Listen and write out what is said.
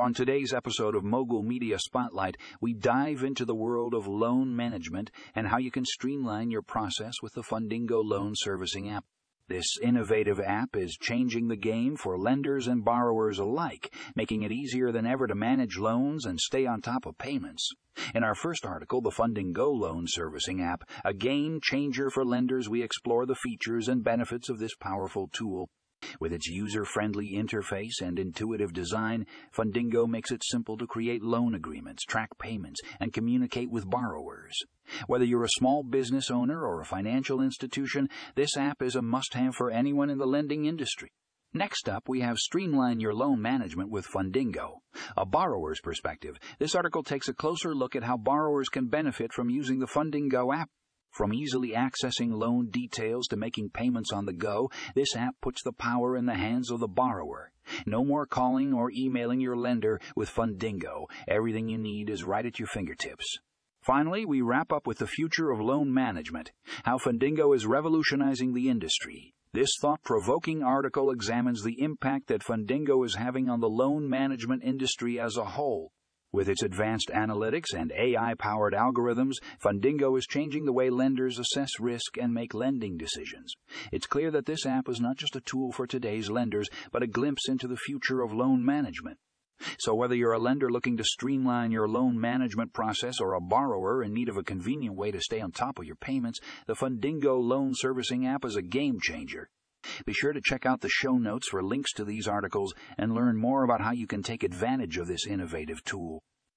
On today's episode of Mogul Media Spotlight, we dive into the world of loan management and how you can streamline your process with the Fundingo loan servicing app. This innovative app is changing the game for lenders and borrowers alike, making it easier than ever to manage loans and stay on top of payments. In our first article, the Fundingo loan servicing app, a game changer for lenders, we explore the features and benefits of this powerful tool. With its user-friendly interface and intuitive design, Fundingo makes it simple to create loan agreements, track payments, and communicate with borrowers. Whether you're a small business owner or a financial institution, this app is a must-have for anyone in the lending industry. Next up, we have Streamline Your Loan Management with Fundingo. A borrower's perspective, this article takes a closer look at how borrowers can benefit from using the Fundingo app. From easily accessing loan details to making payments on the go, this app puts the power in the hands of the borrower. No more calling or emailing your lender with Fundingo. Everything you need is right at your fingertips. Finally, we wrap up with the future of loan management, how Fundingo is revolutionizing the industry. This thought provoking article examines the impact that Fundingo is having on the loan management industry as a whole. With its advanced analytics and AI powered algorithms, Fundingo is changing the way lenders assess risk and make lending decisions. It's clear that this app is not just a tool for today's lenders, but a glimpse into the future of loan management. So, whether you're a lender looking to streamline your loan management process or a borrower in need of a convenient way to stay on top of your payments, the Fundingo loan servicing app is a game changer. Be sure to check out the show notes for links to these articles and learn more about how you can take advantage of this innovative tool.